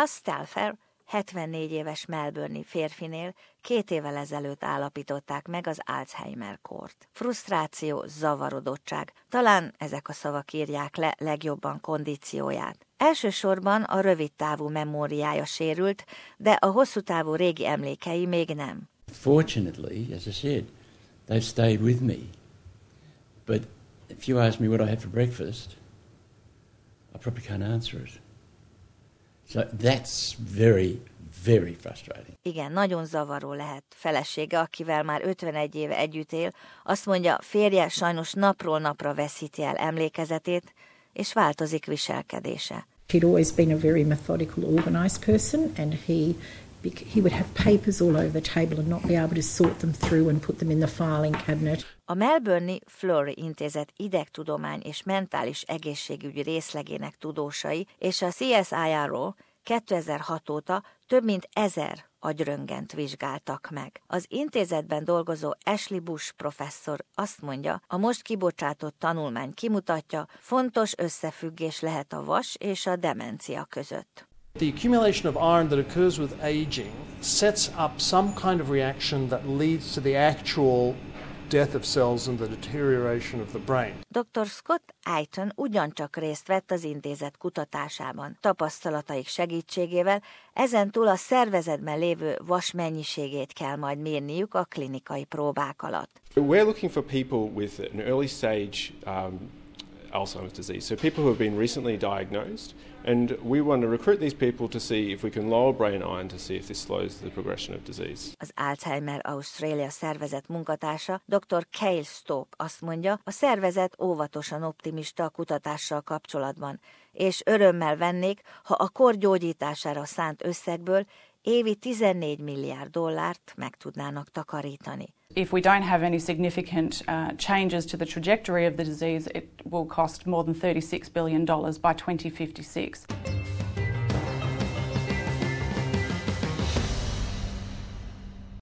Buzz Telfer 74 éves Melbourne férfinél két évvel ezelőtt állapították meg az Alzheimer-kort. Frusztráció, zavarodottság, talán ezek a szavak írják le legjobban kondícióját. Elsősorban a rövid távú memóriája sérült, de a hosszú távú régi emlékei még nem. Fortunately, as I said, they've stayed with me. But if you ask me what I had for breakfast, I probably can't answer it. So that's very, very frustrating. Igen, nagyon zavaró lehet. Felesége, akivel már 51 éve együtt él, azt mondja, férje sajnos napról napra veszíti el emlékezetét, és változik viselkedése. He'd always been a very methodical, organized person, and he A Melbourne Fleury Intézet idegtudomány és mentális egészségügyi részlegének tudósai és a CSIRO 2006 óta több mint ezer agyröngent vizsgáltak meg. Az intézetben dolgozó Ashley Bush professzor azt mondja, a most kibocsátott tanulmány kimutatja, fontos összefüggés lehet a vas és a demencia között. The accumulation of iron that occurs with aging sets up some kind of reaction that leads to the actual death of cells and the deterioration of the brain. Dr. Scott Aiton ugyancsak részt vett az intézet kutatásában. Tapasztalataik segítségével ezen túl a szervezetben lévő vas mennyiségét kell majd mérniük a klinikai próbák alatt. We're looking for people with an early stage um, Alzheimer's disease. So people who have been recently diagnosed, and we want to recruit these people to see if we can lower brain iron to see if this slows the progression of disease. Az Alzheimer Australia szervezet munkatársa Dr. Cale Stoke azt mondja, a szervezet óvatosan optimista a kutatással kapcsolatban, és örömmel vennék, ha a kor gyógyítására szánt összegből évi 14 milliárd dollárt meg tudnának takarítani. If we don't have any significant uh, changes to the trajectory of the disease, it will cost more than $36 billion by 2056.